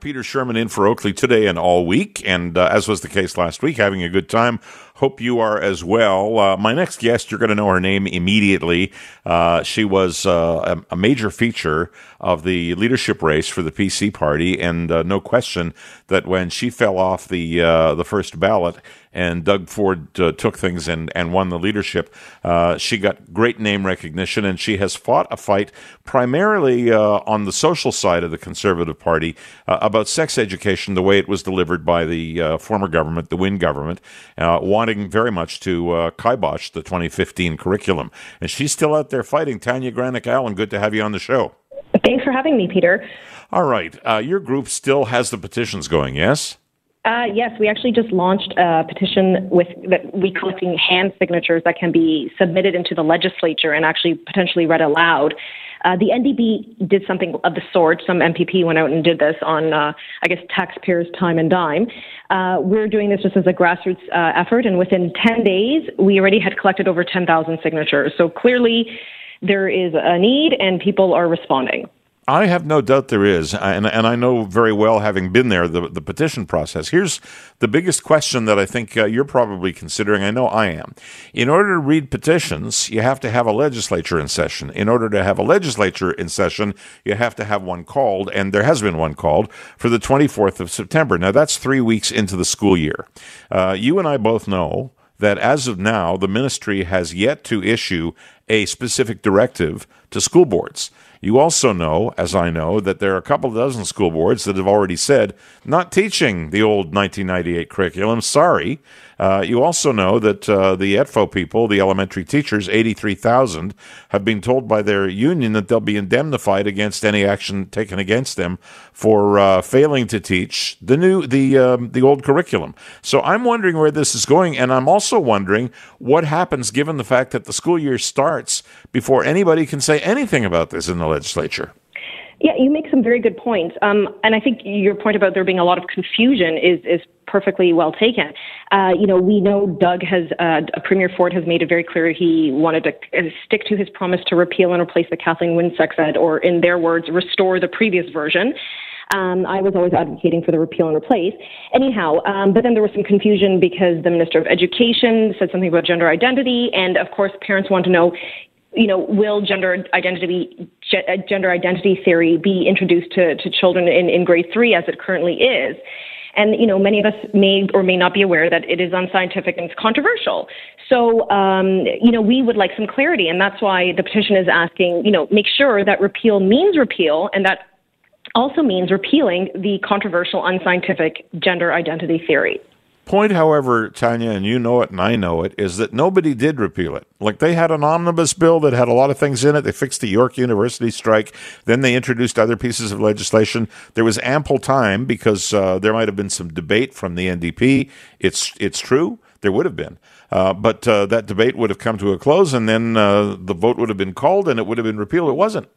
Peter Shurman in for Oakley today and all week, and uh, as was the case last week, having a good time. Hope you are as well. Uh, my next guest, you're going to know her name immediately. Uh, she was uh, a, a, major feature of the leadership race for the PC party, and uh, no question that when she fell off the uh, the first ballot, and Doug Ford uh, took things and, and won the leadership. Uh, she got great name recognition, and she has fought a fight primarily uh, on the social side of the Conservative Party uh, about sex education, the way it was delivered by the uh, former government, the Wynne government, uh, wanting very much to kibosh the 2015 curriculum. And she's still out there fighting. Tanya Granic Allen, good to have you on the show. Thanks for having me, Peter. All right. your group still has the petitions going, yes? Uh, yes, we actually just launched a petition with that we collecting hand signatures that can be submitted into the legislature and actually potentially read aloud. Uh, the NDP did something of the sort. Some MPP went out and did this on, uh, I guess, taxpayers' time and dime. Uh, we're doing this just as a grassroots uh, effort, and within 10 days, we already had collected over 10,000 signatures. So clearly, there is a need, and people are responding. I have no doubt there is, and, and I know very well, having been there, the, the petition process. Here's the biggest question that I think uh, you're probably considering. I know I am. In order to read petitions, you have to have a legislature in session. In order to have a legislature in session, you have to have one called, and there has been one called for the 24th of September. Now, that's three weeks into the school year. Uh, you and I both know that as of now, the ministry has yet to issue a specific directive to school boards. You also know, as I know, that there are a couple dozen school boards that have already said, not teaching the old 1998 curriculum. Sorry. Uh, you also know that uh, the ETFO people, the elementary teachers, 83,000, have been told by their union that they'll be indemnified against any action taken against them for uh, failing to teach the new, the um, the old curriculum. So I'm wondering where this is going, and I'm also wondering what happens given the fact that the school year starts before anybody can say anything about this in the legislature. Yeah, you make some very good points. Um, and I think your point about there being a lot of confusion is, is perfectly well taken. Uh, you know, we know Doug has, uh, Premier Ford has made it very clear he wanted to stick to his promise to repeal and replace the Kathleen Wynne sex ed, or in their words, restore the previous version. Um, I was always advocating for the repeal and replace. Anyhow, um, but then there was some confusion because the Minister of Education said something about gender identity, and of course, parents want to know, you know, will gender identity uh, gender identity theory be introduced to, to children in, in grade three as it currently is? And you know, many of us may or may not be aware that it is unscientific and it's controversial. So, um, you know, we would like some clarity, and that's why the petition is asking, you know, make sure that repeal means repeal, and that also means repealing the controversial unscientific gender identity theory point, however, Tanya, and you know it and I know it, is that nobody did repeal it. Like they had an omnibus bill that had a lot of things in it. They fixed the York University strike. Then they introduced other pieces of legislation. There was ample time because uh, there might have been some debate from the NDP. It's it's true. There would have been. Uh, but uh, that debate would have come to a close, and then uh, the vote would have been called, and it would have been repealed. It wasn't.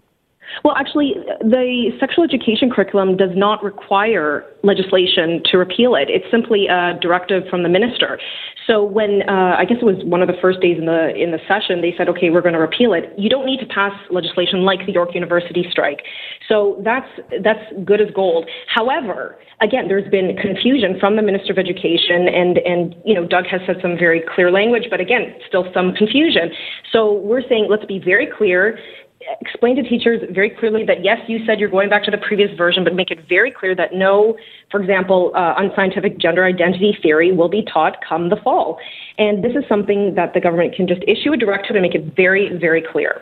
Well, actually, the sexual education curriculum does not require legislation to repeal it. It's simply a directive from the minister. So when uh, I guess it was one of the first days in the in the session, they said, "Okay, we're going to repeal it." You don't need to pass legislation like the York University strike. So that's that's good as gold. However, again, there's been confusion from the Minister of Education, and and you know Doug has said some very clear language, but again, still some confusion. So we're saying let's be very clear explain to teachers very clearly that yes, you said you're going back to the previous version, but make it very clear that no, for example, uh, unscientific gender identity theory will be taught come the fall. And this is something that the government can just issue a directive and make it very, very clear.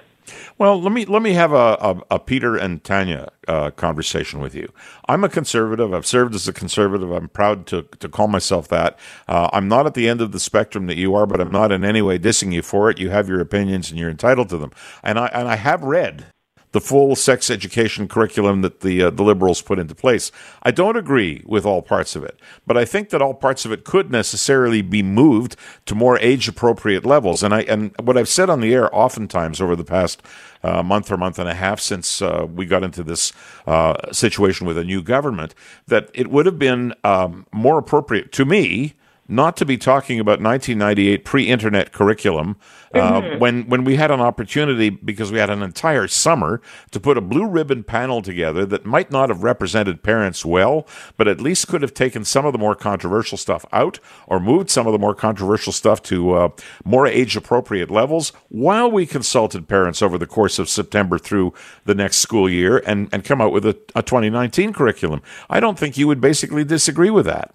Well, let me let me have a, a, a Peter and Tanya uh, conversation with you. I'm a conservative. I've served as a conservative. I'm proud to to call myself that. Uh, I'm not at the end of the spectrum that you are, but I'm not in any way dissing you for it. You have your opinions and you're entitled to them. And I and I have read the full sex education curriculum that the uh, the liberals put into place. I don't agree with all parts of it, but I think that all parts of it could necessarily be moved to more age appropriate levels. And I and what I've said on the air oftentimes over the past uh, month or month and a half since uh, we got into this uh, situation with a new government that it would have been um, more appropriate to me not to be talking about 1998 pre-internet curriculum uh, mm-hmm. when when we had an opportunity because we had an entire summer to put a blue ribbon panel together that might not have represented parents well, but at least could have taken some of the more controversial stuff out or moved some of the more controversial stuff to uh, more age appropriate levels while we consulted parents over the course of September through the next school year and, and come out with a, a 2019 curriculum. I don't think you would basically disagree with that.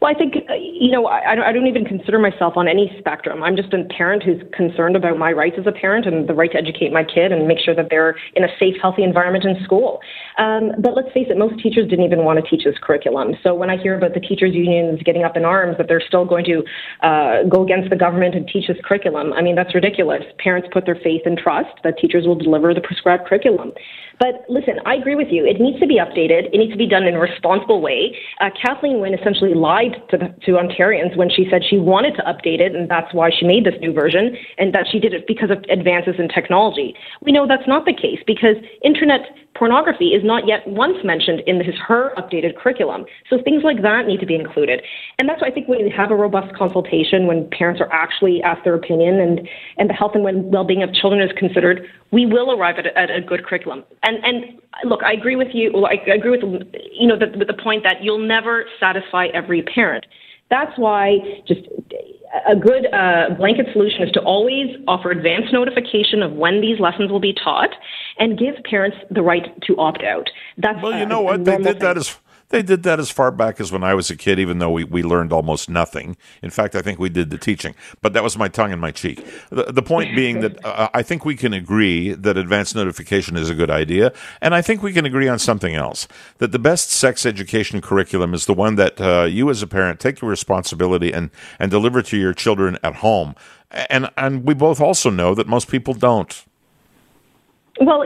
Well, I think, uh, you know, I, I don't even consider myself on any spectrum. I'm just a parent who's concerned about my rights as a parent and the right to educate my kid and make sure that they're in a safe, healthy environment in school. Um, but let's face it, most teachers didn't even want to teach this curriculum. So when I hear about the teachers' unions getting up in arms that they're still going to uh, go against the government and teach this curriculum, I mean, that's ridiculous. Parents put their faith and trust that teachers will deliver the prescribed curriculum. But listen, I agree with you. It needs to be updated. It needs to be done in a responsible way. Uh, Kathleen Wynne essentially lied to, the, to Ontarians when she said she wanted to update it, and that's why she made this new version, and that she did it because of advances in technology. We know that's not the case because internet pornography is not yet once mentioned in his, her updated curriculum. So things like that need to be included. And that's why I think when you have a robust consultation, when parents are actually asked their opinion and, and the health and well-being of children is considered, we will arrive at a, at a good curriculum. And, and look, I agree with you. I agree with, you know, the, with the point that you'll never satisfy every parent. That's why just a good uh, blanket solution is to always offer advance notification of when these lessons will be taught and give parents the right to opt out. That's well, you know what they did thing. that as they did that as far back as when I was a kid, even though we, we learned almost nothing. In fact, I think we did the teaching, but that was my tongue in my cheek. The, the point being that uh, I think we can agree that advance notification is a good idea, and I think we can agree on something else that the best sex education curriculum is the one that uh, you as a parent take your responsibility and, and deliver to your children at home. And, and we both also know that most people don't. Well,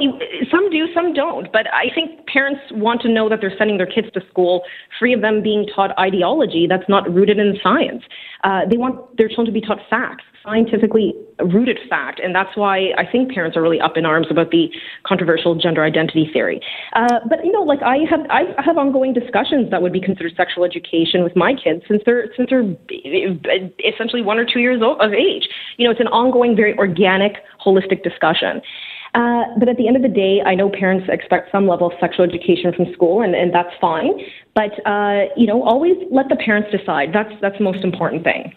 some do, some don't. But I think parents want to know that they're sending their kids to school free of them being taught ideology that's not rooted in science. Uh, they want their children to be taught facts, scientifically rooted fact. And that's why I think parents are really up in arms about the controversial gender identity theory. Uh, but, you know, like I have, I have ongoing discussions that would be considered sexual education with my kids since they're, since they're essentially one or two years of age. You know, it's an ongoing, very organic, holistic discussion. Uh, but at the end of the day, I know parents expect some level of sexual education from school, and, and that's fine. But uh, you know, always let the parents decide. That's that's the most important thing.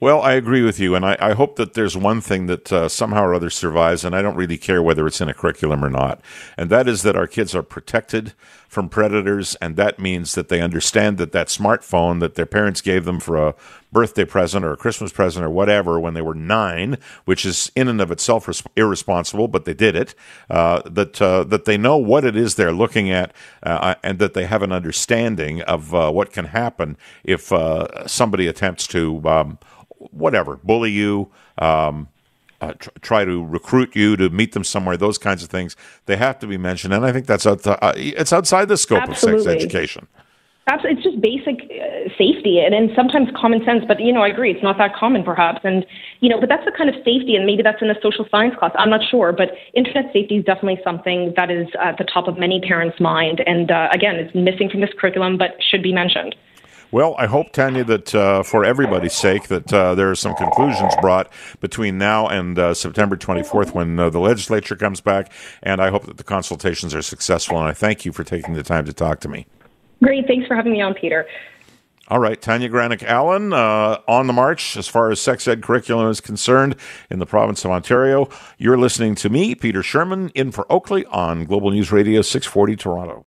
Well, I agree with you, and I, I hope that there's one thing that uh, somehow or other survives, and I don't really care whether it's in a curriculum or not, and that is that our kids are protected from predators, and that means that they understand that that smartphone that their parents gave them for a birthday present or a Christmas present or whatever when they were nine, which is in and of itself res- irresponsible, but they did it. Uh, that uh, that they know what it is they're looking at, uh, and that they have an understanding of uh, what can happen if uh, somebody attempts to. Um, whatever, bully you, um, uh, tr- try to recruit you to meet them somewhere, those kinds of things, they have to be mentioned. And I think that's out uh, it's outside the scope Absolutely. of sex education. Absolutely. It's just basic uh, safety and, and sometimes common sense. But, you know, I agree. It's not that common, perhaps. And, you know, but that's the kind of safety, and maybe that's in a social science class. I'm not sure. But internet safety is definitely something that is at the top of many parents' mind. And, uh, again, it's missing from this curriculum, but should be mentioned. Well, I hope, Tanya, that uh, for everybody's sake, that uh, there are some conclusions brought between now and uh, September 24th when uh, the legislature comes back. And I hope that the consultations are successful. And I thank you for taking the time to talk to me. Great. Thanks for having me on, Peter. All right, Tanya Granic Allen uh, on the march as far as sex ed curriculum is concerned in the province of Ontario. You're listening to me, Peter Shurman, in for Oakley on Global News Radio 640 Toronto.